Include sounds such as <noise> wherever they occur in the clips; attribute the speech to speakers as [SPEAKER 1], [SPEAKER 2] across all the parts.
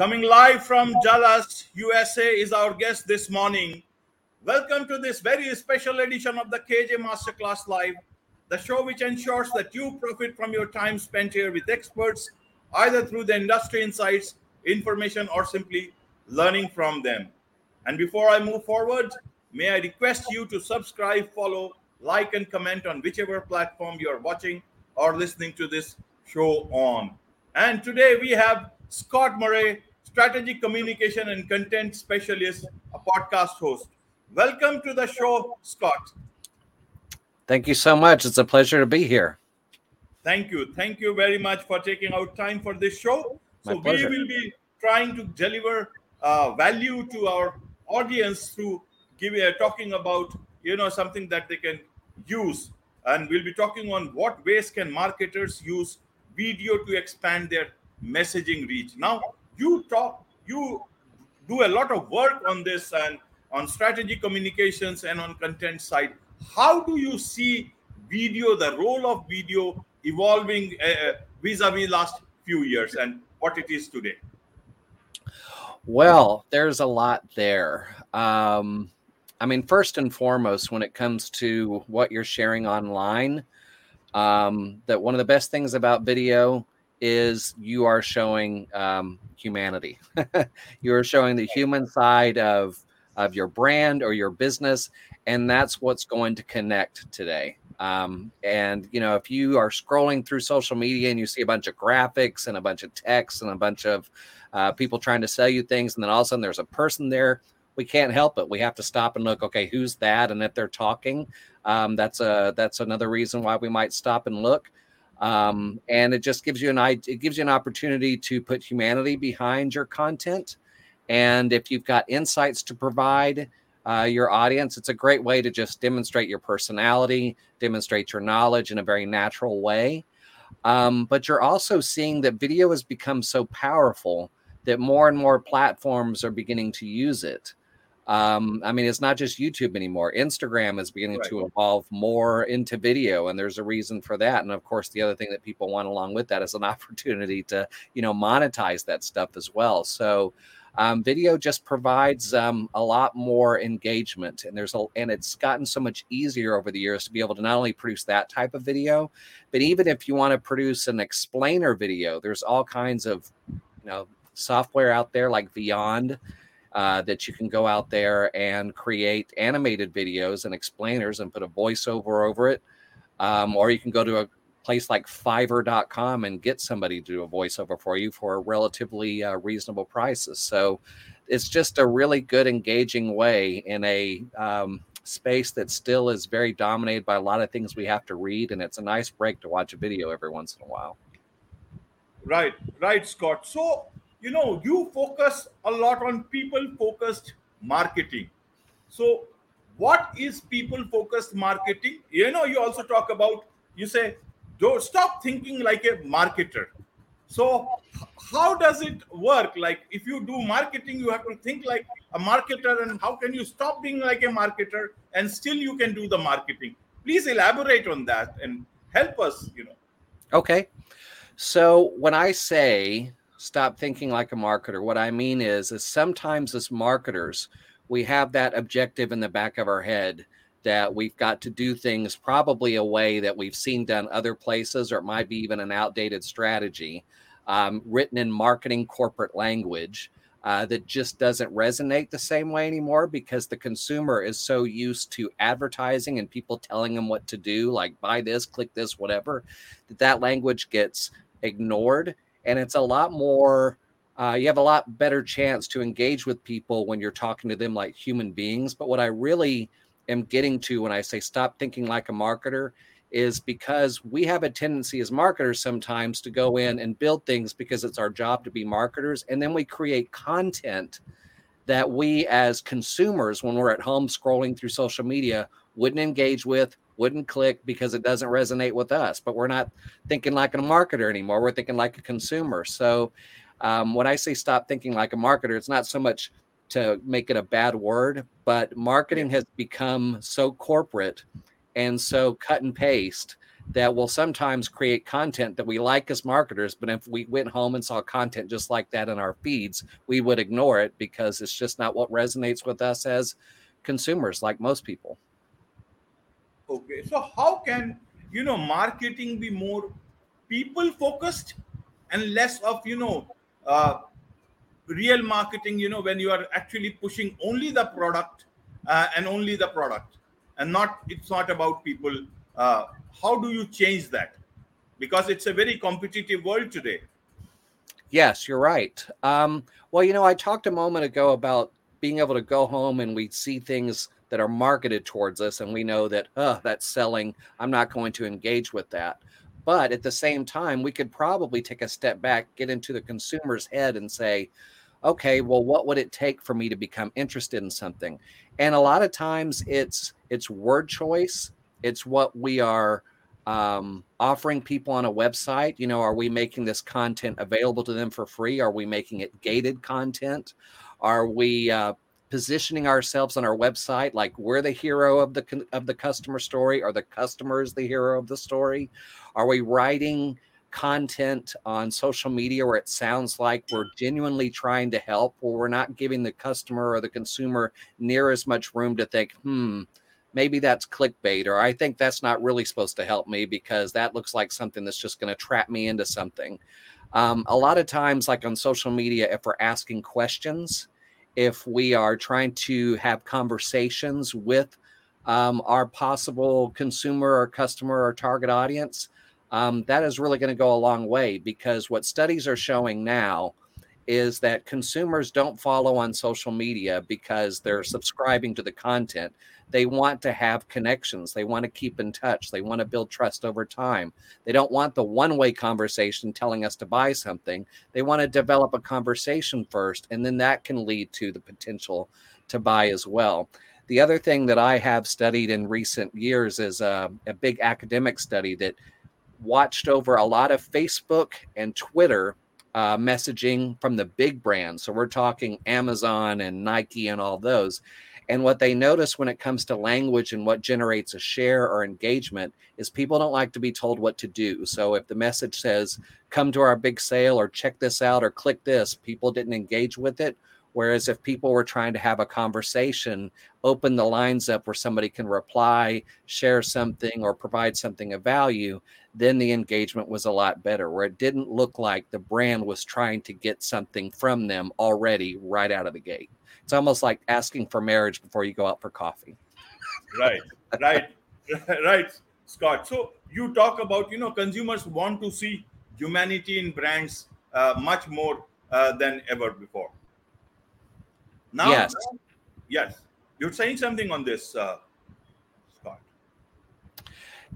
[SPEAKER 1] Coming live from Dallas, USA, is our guest this morning. Welcome to this very special edition of the KJ Masterclass Live, the show which ensures that you profit from your time spent here with experts, either through the industry insights, information, or simply learning from them. And before I move forward, may I request you to subscribe, follow, like, and comment on whichever platform you are watching or listening to this show on. And today we have Scott Murray, strategic communication and content specialist, a podcast host. Welcome to the show, Scott.
[SPEAKER 2] Thank you so much. It's a pleasure to be here.
[SPEAKER 1] Thank you. Thank you very much for taking out time for this show.
[SPEAKER 2] My
[SPEAKER 1] so we will be trying to deliver uh, value to our audience through giving uh, talking about you know something that they can use, and we'll be talking on what ways can marketers use video to expand their messaging reach. Now you talk, you do a lot of work on this and on strategy communications and on content side. How do you see video, the role of video evolving uh, vis-a-vis last few years and what it is today?
[SPEAKER 2] Well, there's a lot there. Um, I mean, first and foremost, when it comes to what you're sharing online, um, that one of the best things about video is you are showing um, humanity. <laughs> you are showing the human side of of your brand or your business, and that's what's going to connect today. Um, and you know, if you are scrolling through social media and you see a bunch of graphics and a bunch of text and a bunch of uh, people trying to sell you things, and then all of a sudden there's a person there. We can't help it. We have to stop and look. Okay, who's that? And if they're talking, um, that's a that's another reason why we might stop and look. Um, and it just gives you an. It gives you an opportunity to put humanity behind your content. And if you've got insights to provide uh, your audience, it's a great way to just demonstrate your personality, demonstrate your knowledge in a very natural way. Um, but you're also seeing that video has become so powerful that more and more platforms are beginning to use it. Um, I mean, it's not just YouTube anymore. Instagram is beginning
[SPEAKER 1] Right.
[SPEAKER 2] to evolve more into video, and there's a reason for that. And of course, the other thing that people want along with that is an <laughs> opportunity to, you know, monetize that stuff as well. So, um, video just provides um, a lot more engagement, and there's a and it's gotten so much easier over the years to be able to not only produce that type of video, but even if you want to produce an explainer video, there's all kinds of, you know, software out there like Vyond uh, that you can go out there and create animated videos and explainers and put a voiceover over it. Um, or you can go to a place like fiverr.com and get somebody to do a voiceover for you for relatively uh, reasonable prices. So it's just a really good, engaging way in a um, space that still is very dominated by a lot of things we have to read. And it's a nice break to watch a video every once in a while.
[SPEAKER 1] Right, right, Scott. So, you know, you focus a lot on people focused marketing. So, what is people focused marketing? You know, you also talk about, you say, don't stop thinking like a marketer. So, how does it work? Like, if you do marketing, you have to think like a marketer, and how can you stop being like a marketer and still you can do the marketing? Please elaborate on that and help us, you know.
[SPEAKER 2] Okay. So when I say stop thinking like a marketer, what I mean is is sometimes as marketers, we have that objective in the back of our head that we've got to do things probably a way that we've seen done other places, or it might be even an outdated strategy um, written in marketing corporate language. Uh, that just doesn't resonate the same way anymore because the consumer is so used to advertising and people telling them what to do, like buy this, click this, whatever, that that language gets ignored. And it's a lot more, uh, you have a lot better chance to engage with people when you're talking to them like human beings. But what I really am getting to when I say stop thinking like a marketer is because we have a tendency as marketers sometimes to go in and build things because it's our job to be marketers. And then we create content that we as consumers, when we're at home scrolling through social media, wouldn't engage with, wouldn't click because it doesn't resonate with us. But we're not thinking like a marketer anymore. We're thinking like a consumer. So um, when I say stop thinking like a marketer, it's not so much to make it a bad word, but marketing has become so corporate and so cut and paste that will sometimes create content that we like as marketers, but if we went home and saw content just like that in our feeds, we would ignore it because it's just not what resonates with us as consumers, like most people.
[SPEAKER 1] Okay, so how can you know marketing be more people focused and less of you know uh, real marketing? You know, when you are actually pushing only the product uh, and only the product, and not it's not about people. Uh, how do you change that? Because it's a very competitive world today.
[SPEAKER 2] Yes, you're right. Um, well, you know, I talked a moment ago about being able to go home and we see things that are marketed towards us and we know that uh, that's selling. I'm not going to engage with that. But at the same time we could probably take a step back get into the consumer's head and say okay well what would it take for me to become interested in something? And a lot of times it's it's word choice. It's what we are um, offering people on a website. You know are we making this content available to them for free? Are we making it gated content? Are we uh, positioning ourselves on our website like we're the hero of the of the customer story or the customer is the hero of the story? Are we writing content on social media where it sounds like we're genuinely trying to help where we're not giving the customer or the consumer near as much room to think hmm maybe that's clickbait or i think that's not really supposed to help me because that looks like something that's just going to trap me into something. Um, a lot of times like on social media if we're asking questions if we are trying to have conversations with um, our possible consumer or customer or target audience, um, that is really going to go a long way because what studies are showing now is that consumers don't follow on social media because they're mm-hmm. subscribing to the content. They want to have connections. They want to keep in touch. They want to build trust over time. They don't want the one way conversation telling us to buy something. They want to develop a conversation first, and then that can lead to the potential to buy as well. The other thing that I have studied in recent years is a, a big academic study that watched over a lot of Facebook and Twitter uh, messaging from the big brands. So we're talking Amazon and Nike and all those. And what they notice when it comes to language and what generates a share or engagement is people don't like to be told what to do. So if the message says, come to our big sale or check this out or click this, people didn't engage with it. Whereas if people were trying to have a conversation, open the lines up where somebody can reply, share something, or provide something of value, then the engagement was a lot better, where it didn't look like the brand was trying to get something from them already right out of the gate. It's almost like asking for marriage before you go out for coffee.
[SPEAKER 1] Right, right, <laughs> right, Scott. So you talk about you know consumers want to see humanity in brands uh, much more uh, than ever before. Now,
[SPEAKER 2] yes,
[SPEAKER 1] yes, you're saying something on this, uh, Scott.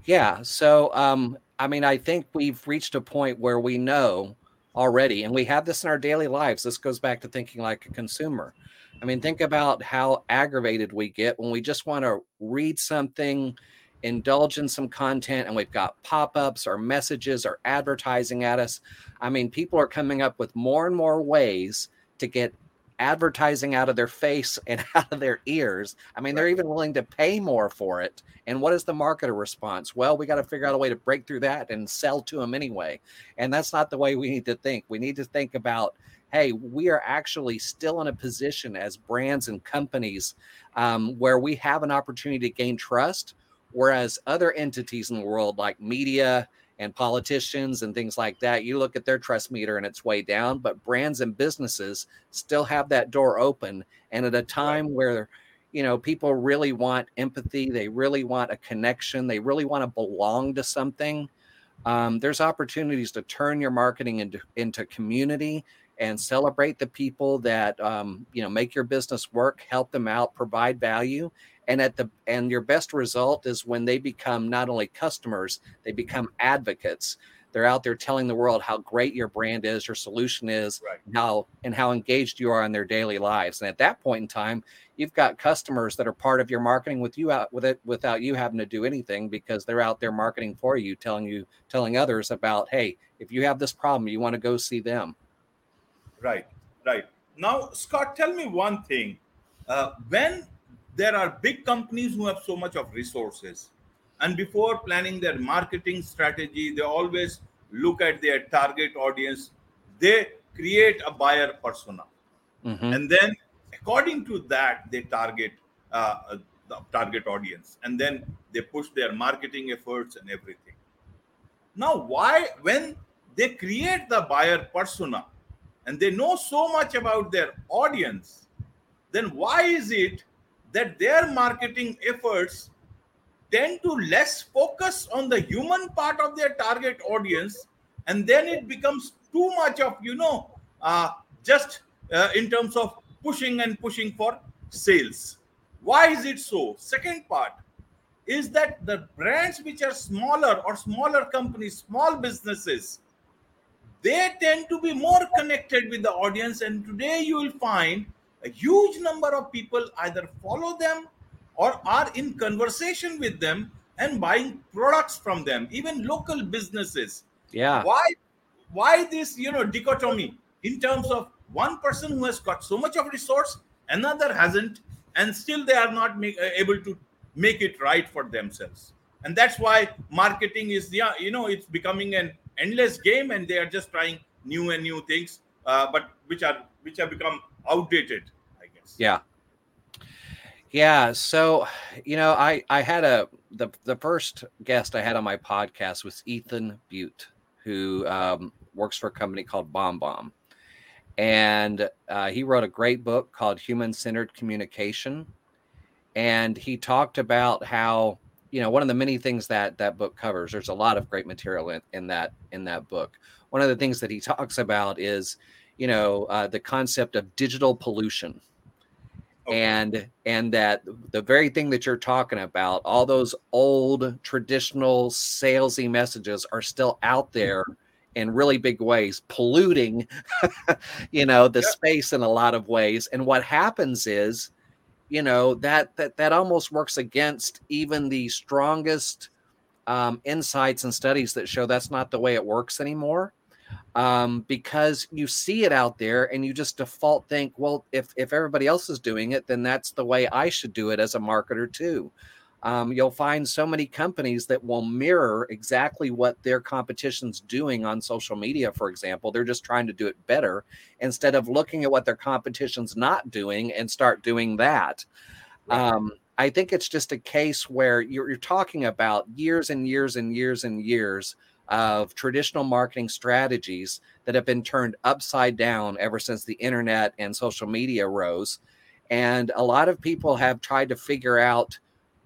[SPEAKER 2] Yeah. So, um, I mean, I think we've reached a point where we know already, and we have this in our daily lives. This goes back to thinking like a consumer. I mean, think about how aggravated we get when we just want to read something, indulge in some content, and we've got pop ups or messages or advertising at us. I mean, people are coming up with more and more ways to get advertising out of their face and <laughs> out of their ears. I mean, they're even willing to pay more for it. And what is the marketer response? Well, we got to figure out a way to break through that and sell to them anyway. And that's not the way we need to think. We need to think about hey, we are actually still in a position as brands and companies um, where we have an opportunity to gain trust, whereas other entities in the world, like media and politicians and things like that, you look at their trust meter and it's way down, but brands and businesses still have that door open. And at a time where you know people really want empathy they really want a connection they really want to belong to something um, there's opportunities to turn your marketing into into community and celebrate the people that um, you know make your business work help them out provide value and at the and your best result is when they become not only customers they become advocates they're out there telling the world how great your brand is your solution is
[SPEAKER 1] right.
[SPEAKER 2] how and how engaged you are in their daily lives and at that point in time you've got customers that are part of your marketing with you out with it without you having to do anything because they're out there marketing for you telling you telling others about hey if you have this problem you want to go see them
[SPEAKER 1] Right, right. Now, Scott, tell me one thing. Uh, when there are big companies who have so much of resources, and before planning their marketing strategy, they always look at their target audience. They create a buyer persona. Mm-hmm. And then, according to that, they target uh, the target audience. And then they push their marketing efforts and everything. Now, why, when they create the buyer persona and they know so much about their audience, then why is it that their marketing efforts tend to less focus on the human part of their target audience and then it becomes too much of you know uh, just uh, in terms of pushing and pushing for sales. Why is it so? Second part is that the brands which are smaller or smaller companies small businesses they tend to be more connected with the audience and today you will find a huge number of people either follow them or are in conversation with them and buying products from them even local businesses.
[SPEAKER 2] Yeah.
[SPEAKER 1] Why why this you know dichotomy in terms of one person who has got so much of resource another hasn't and still they are not make, uh, able to make it right for themselves. And that's why marketing is yeah you know it's becoming an endless game and they are just trying new and new things uh, but which are which have become outdated
[SPEAKER 2] yeah yeah, so you know, I I had a the the first guest I had on my podcast was Ethan Beute, who um, works for a company called BombBomb, and uh, he wrote a great book called Human Centered Communication, and he talked about how you know one of the many things that that book covers. There's a lot of great material in, in that in that book. One of the things that he talks about is you know uh, the concept of digital pollution Okay. and and that the very thing that you're talking about all those old traditional salesy messages are still out there in really big ways polluting <laughs> you know the space in a lot of ways. And what happens is you know that that that almost works against even the strongest um, insights and studies that show that's not the way it works anymore um, because you see it out there and you just default think, well, if if everybody else is doing it, then that's the way I should do it as a marketer too. Um, you'll find so many companies that will mirror exactly what their competition's doing on social media, for example. They're just trying to do it better instead of looking at what their competition's not doing and start doing that. Um, I think it's just a case where you're, you're talking about years and years and years and years of traditional marketing strategies that have been turned upside down ever since the internet and social media rose. And a lot of people have tried to figure out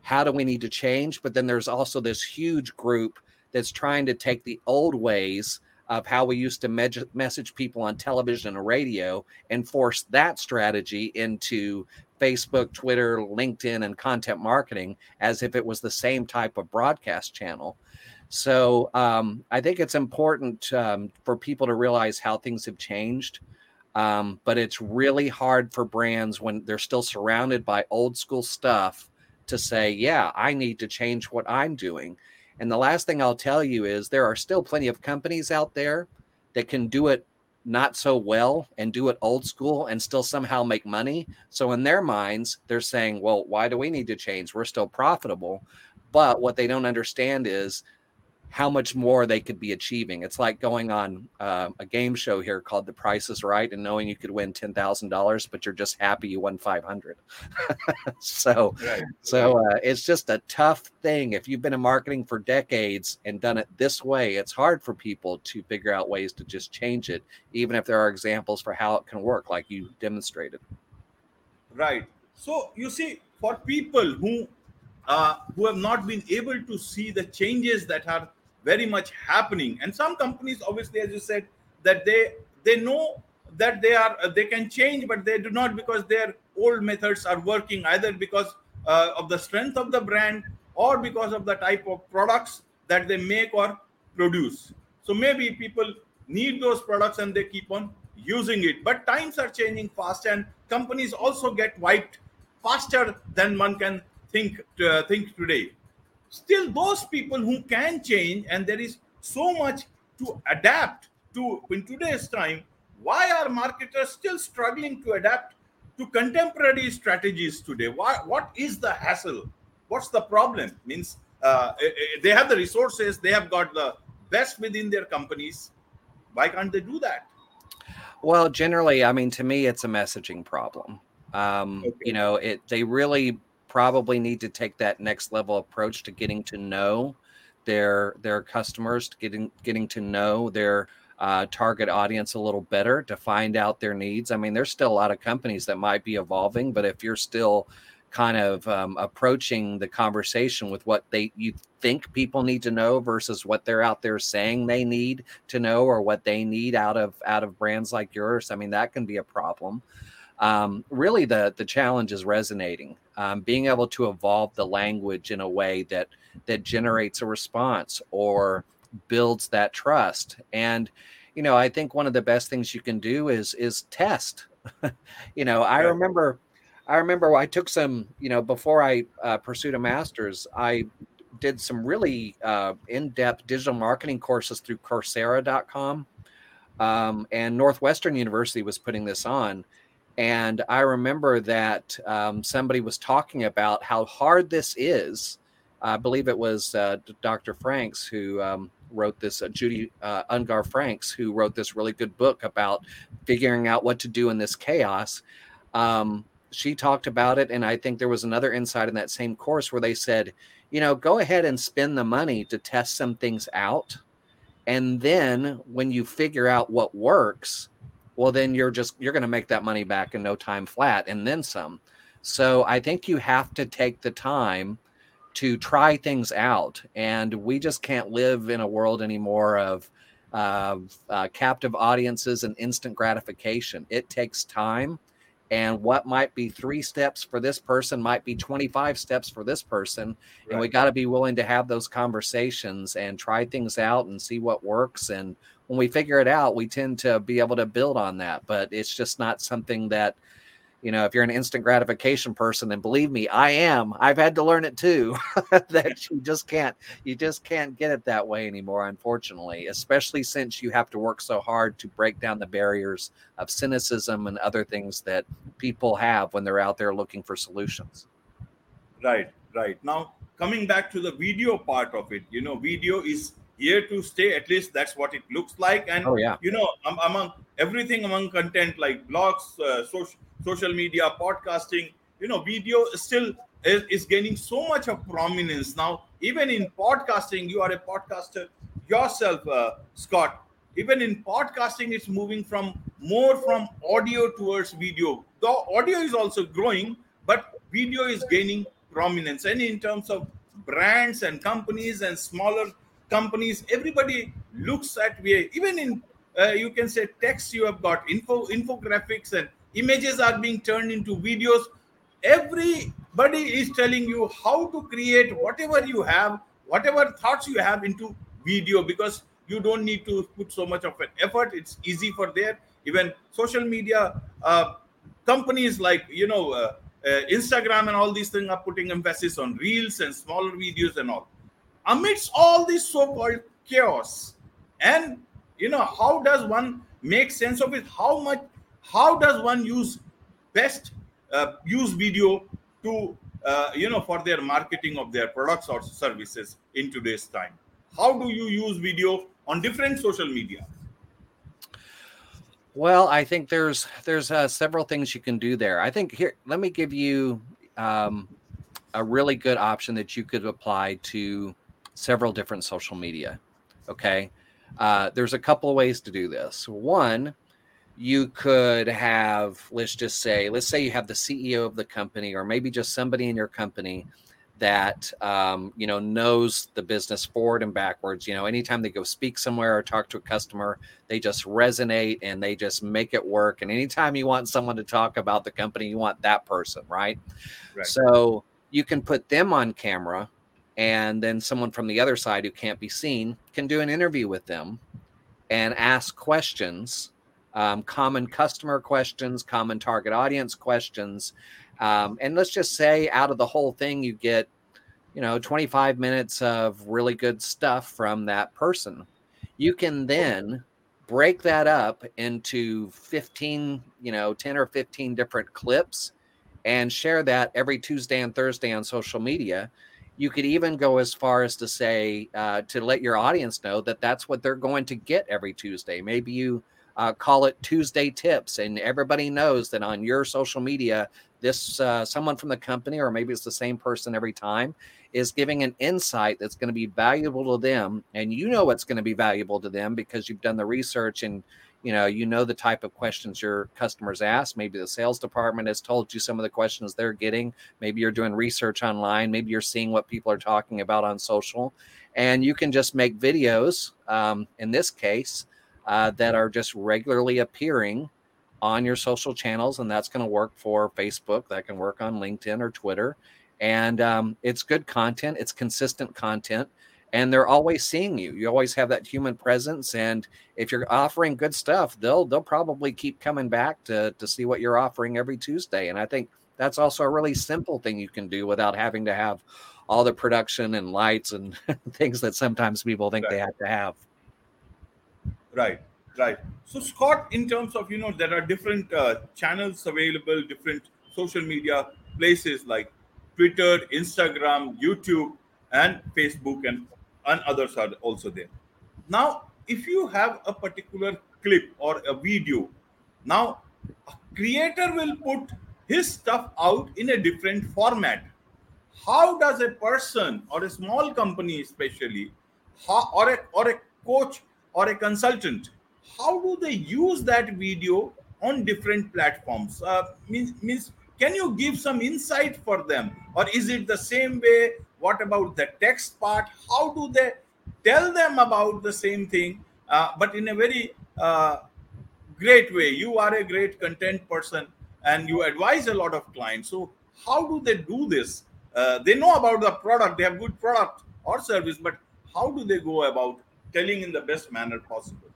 [SPEAKER 2] how do we need to change, but then there's also this huge group that's trying to take the old ways of how we used to me- message people on television and radio and force that strategy into Facebook, Twitter, LinkedIn, and content marketing as if it was the same type of broadcast channel. So um, I think it's important um, for people to realize how things have changed. Um, but it's really hard for brands when they're still surrounded by old school stuff to say, yeah, I need to change what I'm doing. And the last thing I'll tell you is there are still plenty of companies out there that can do it not so well and do it old school and still somehow make money. So in their minds, they're saying, well, why do we need to change? We're still profitable. But what they don't understand is how much more they could be achieving. It's like going on uh, a game show here called The Price is Right and knowing you could win ten thousand dollars, but you're just happy you won five hundred. <laughs> so, right. so uh, it's just a tough thing. If you've been in marketing for decades and done it this way, it's hard for people to figure out ways to just change it, even if there are examples for how it can work, like you demonstrated.
[SPEAKER 1] Right. So you see, for people who uh, who have not been able to see the changes that are very much happening. And some companies obviously as you said that they they know that they are they can change but they do not because their old methods are working either because uh, of the strength of the brand or because of the type of products that they make or produce. So maybe people need those products and they keep on using it. But times are changing fast and companies also get wiped faster than one can think uh, think today still those people who can change and there is so much to adapt to in today's time why are marketers still struggling to adapt to contemporary strategies today why what is the hassle what's the problem means uh, eh, eh, they have the resources, they have got the best within their companies. Why can't they do that?
[SPEAKER 2] Well, generally, I mean, to me, it's a messaging problem. Um,
[SPEAKER 1] Okay.
[SPEAKER 2] You know, it they really probably need to take that next level approach to getting to know their their customers, to getting getting to know their uh, target audience a little better, to find out their needs. I mean, there's still a lot of companies that might be evolving, but if you're still kind of um, approaching the conversation with what they you think people need to know versus what they're out there saying they need to know or what they need out of out of brands like yours i mean that can be a problem um, really the the challenge is resonating um, being able to evolve the language in a way that that generates a response or builds that trust. And you know i think one of the best things you can do is is test. <laughs> You know i remember i remember i took some you know before i uh, pursued a master's i did some really uh, in-depth digital marketing courses through coursera.com um, and northwestern university was putting this on and i remember that um, somebody was talking about how hard this is. I believe it was uh, dr franks who um, wrote this uh, judy uh, ungar franks who wrote this really good book about figuring out what to do in this chaos. Um, she talked about it and i think there was another insight in that same course where they said you know go ahead and spend the money to test some things out and then when you figure out what works well then you're just you're going to make that money back in no time flat and then some. So i think you have to take the time to try things out. And we just can't live in a world anymore of uh, uh, captive audiences and instant gratification. It takes time. And what might be three steps for this person might be 25 steps for this person. And we got to be willing to have those conversations and try things out and see what works and when we figure it out we tend to be able to build on that but it's just not something that you know if you're an instant gratification person and believe me i am i've had to learn it too <laughs> that you just can't you just can't get it that way anymore unfortunately especially since you have to work so hard to break down the barriers of cynicism and other things that people have when they're out there looking for solutions
[SPEAKER 1] Right, right. Now, coming back to the video part of it, you know, video is here to stay. At least that's what it looks like. And
[SPEAKER 2] oh yeah
[SPEAKER 1] you know, am- among everything among content like blogs, uh, social social media, podcasting, you know, video still is, is gaining so much of prominence now. Even in podcasting, you are a podcaster yourself, uh, Scott. Even in podcasting, it's moving from more from audio towards video. The audio is also growing, but video is gaining prominence. And in terms of brands and companies and smaller companies, everybody looks at way. Even in uh, you can say text, you have got info infographics and images are being turned into videos. Everybody is telling you how to create whatever you have, whatever thoughts you have into video because you don't need to put so much of an effort. It's easy for there. Even social media uh, companies like you know uh, uh, Instagram and all these things are putting emphasis on reels and smaller videos and all. Amidst all this so-called chaos, and you know how does one make sense of it? How much? How does one use best uh, use video to uh, you know for their marketing of their products or services in today's time? How do you use video on different social media?
[SPEAKER 2] Well, I think there's there's uh, several things you can do there. I think here, let me give you um, a really good option that you could apply to several different social media. Okay, uh, there's a couple of ways to do this. One, you could have, let's just say, let's say you have the CEO of the company, or maybe just somebody in your company that um, you know knows the business forward and backwards. You know, anytime they go speak somewhere or talk to a customer, they just resonate and they just make it work. And anytime you want someone to talk about the company, you want that person, right?
[SPEAKER 1] Right.
[SPEAKER 2] So you can put them on camera, and then someone from the other side who can't be seen can do an interview with them and ask questions, um, common customer questions, common target audience questions. Um, and let's just say out of the whole thing, you get, you know, 25 minutes of really good stuff from that person. You can then break that up into 15, you know, 10 or 15 different clips and share that every Tuesday and Thursday on social media. You could even go as far as to say uh, to let your audience know that that's what they're going to get every Tuesday. Maybe you uh, call it Tuesday tips, and everybody knows that on your social media, this uh, someone from the company, or maybe it's the same person every time, is giving an insight that's going to be valuable to them, and you know it's going to be valuable to them because you've done the research and you know you know the type of questions your customers ask. Maybe the sales department has told you some of the questions they're getting. Maybe you're doing research online. Maybe you're seeing what people are talking about on social. And you can just make videos um, in this case uh, that are just regularly appearing on your social channels and that's going to work for facebook that can work on linkedin or twitter. And um, it's good content. It's consistent content and they're always seeing you. You always have that human presence, and if you're offering good stuff, they'll they'll probably keep coming back to to see what you're offering every Tuesday. And I think that's also a really simple thing you can do without having to have all the production and lights and <laughs> things that sometimes people think right. they have to have.
[SPEAKER 1] Right, right. So Scott, in terms of you know there are different uh, channels available, different social media places like Twitter, Instagram, YouTube, and Facebook and and others are also there. Now, if you have a particular clip or a video, now a creator will put his stuff out in a different format. How does a person or a small company, especially, how, or a or a coach or a consultant, how do they use that video on different platforms? Uh, means means can you give some insight for them, or is it the same way what about the text part? How do they tell them about the same thing, uh, but in a very uh, great way? You are a great content person and you advise a lot of clients. So, how do they do this? Uh, they know about the product, they have good product or service, but how do they go about telling in the best manner possible?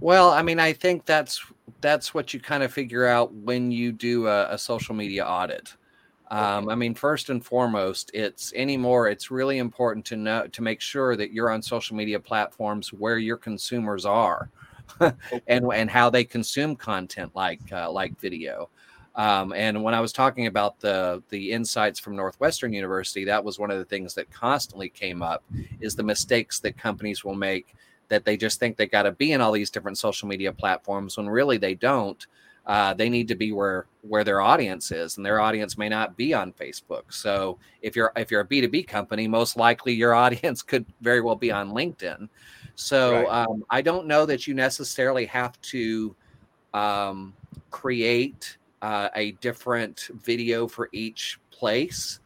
[SPEAKER 2] Well, I mean, I think that's that's what you kind of figure out when you do a, a social media audit. Um, I mean, first and foremost, it's anymore. It's really important to know to make sure that you're on social media platforms where your consumers are, <laughs> and and how they consume content like uh, like video. Um, and when I was talking about the the insights from Northwestern University, that was one of the things that constantly came up is the mistakes that companies will make that they just think they got to be in all these different social media platforms when really they don't uh, they need to be where where their audience is and their audience may not be on facebook. So if you're if you're a b2b company most likely your <laughs> audience could very well be on linkedin. So right. um, i don't know that you necessarily have to um, create uh, a different video for each place.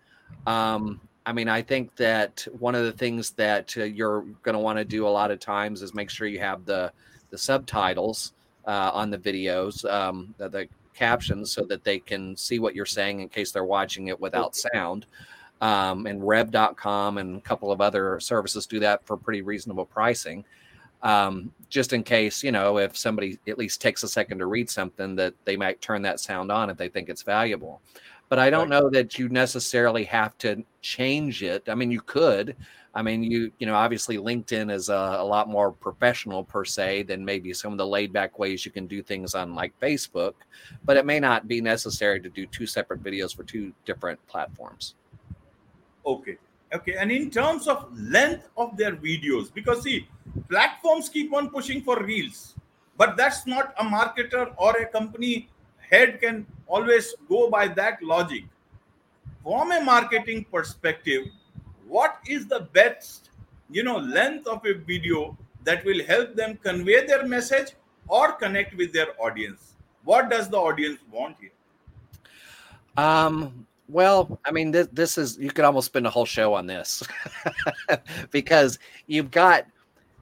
[SPEAKER 2] Um, i mean i think that one of the things that uh, you're going to want to do a lot of times is make sure you have the the subtitles uh, on the videos, um, the, the, captions, so that they can see what you're saying in case they're watching it without sound. Um, and Rev.com and a couple of other services do that for pretty reasonable pricing. Um, just in case, you know, if somebody at least takes a second to read something, that they might turn that sound on if they think it's valuable. But I don't know that you necessarily have to change it. I mean, you could, I mean, you you know, obviously LinkedIn is a, a, lot more professional per se than maybe some of the laid back ways you can do things on like Facebook, but it may not be necessary to do two separate videos for two different platforms.
[SPEAKER 1] Okay. Okay. And in terms of length of their videos, because see, platforms keep on pushing for reels, but that's not a marketer or a company head can always go by that logic. From a marketing perspective, what is the best you know length of a video that will help them convey their message or connect with their audience? What does the audience want here?
[SPEAKER 2] Um well i mean this, this is you could almost spend a whole show on this. <laughs> Because you've got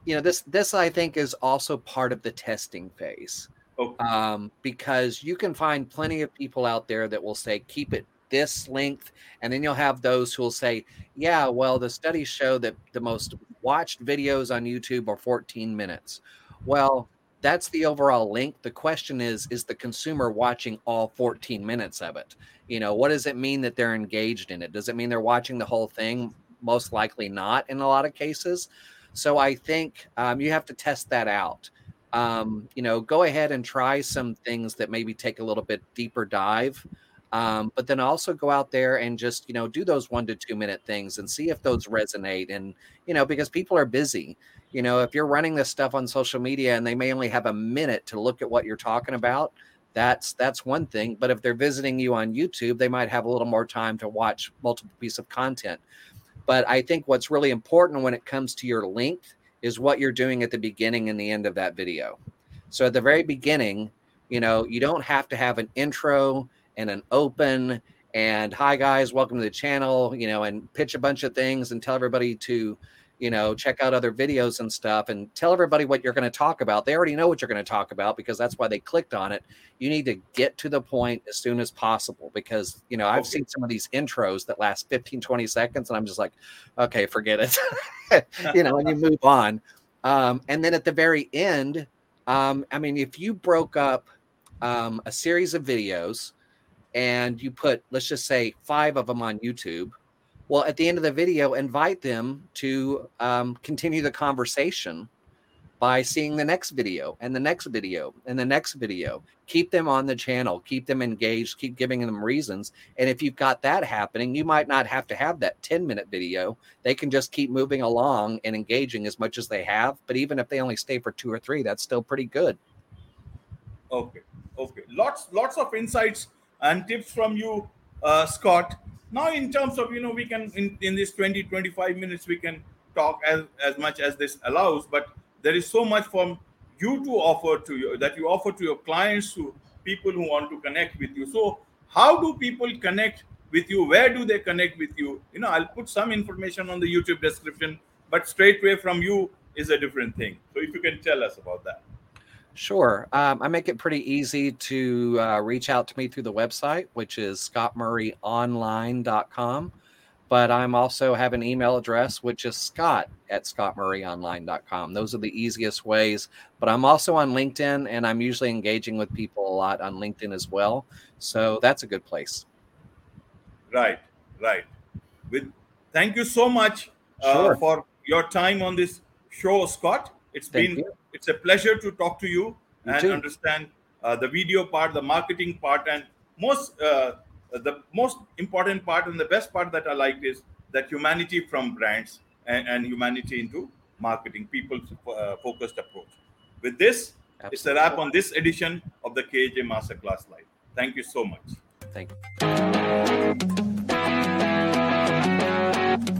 [SPEAKER 2] you know this this i think is also part of the testing phase. Okay. um, because you can find plenty of people out there that will say keep it this length. And then you'll have those who will say, yeah, well, the studies show that the most watched videos on YouTube are 14 minutes. Well, that's the overall length. The question is, is the consumer watching all 14 minutes of it? You know, what does it mean that they're engaged in it? Does it mean they're watching the whole thing? Most likely not in a lot of cases. So I think um, you have to test that out. Um, you know, go ahead and try some things that maybe take a little bit deeper dive Um, but then also go out there and just you know do those one to two minute things and see if those resonate and you know because people are busy. You know if you're running this stuff on social media and they may only have a minute to look at what you're talking about that's that's one thing. But if they're visiting you on youtube they might have a little more time to watch multiple pieces of content. But i think what's really important when it comes to your length is what you're doing at the beginning and the end of that video. So at the very beginning you know you don't have to have an intro and an open and hi guys welcome to the channel you know and pitch a bunch of things and tell everybody to you know check out other videos and stuff and tell everybody what you're going to talk about. They already know what you're going to talk about because that's why they clicked on it. You need to get to the point as soon as possible because you know i've okay. seen some of these intros that last 15 20 seconds and i'm just like okay forget it. <laughs> You know and you move on. Um, and then at the very end um, i mean if you broke up um, a series of videos and you put, let's just say, five of them on YouTube, well, at the end of the video, invite them to um, continue the conversation by seeing the next video and the next video and the next video. Keep them on the channel, keep them engaged, keep giving them reasons. And if you've got that happening, you might not have to have that 10 minute video. They can just keep moving along and engaging as much as they have. But even if they only stay for two or three, that's still pretty good.
[SPEAKER 1] Okay. Okay. Lots, lots of insights and tips from you, uh, Scott. Now, in terms of, you know, we can, in, in this 20, 25 minutes, we can talk as, as much as this allows, but there is so much from you to offer to you that you offer to your clients, to people who want to connect with you. So, how do people connect with you? Where do they connect with you? You know, I'll put some information on the YouTube description, but straight away from you is a different thing. So, if you can tell us about that.
[SPEAKER 2] Sure. Um, I make it pretty easy to uh, reach out to me through the website, which is scottmurrayonline.com. But I'm also have an email address, which is scott at scottmurrayonline.com. Those are the easiest ways. But I'm also on LinkedIn, and I'm usually engaging with people a lot on LinkedIn as well. So that's a good place.
[SPEAKER 1] Right, right. With thank you so much uh, sure. for your time on this show, Scott. It's thank been you it's a pleasure to talk to you, you and too. understand uh, the video part, the marketing part, and most uh, the most important part and the best part that I liked is that humanity from brands and, and humanity into marketing, people uh, focused approach. With this, Absolutely. it's a wrap on this edition of the KJ Masterclass Live. Thank you so much.
[SPEAKER 2] Thank you.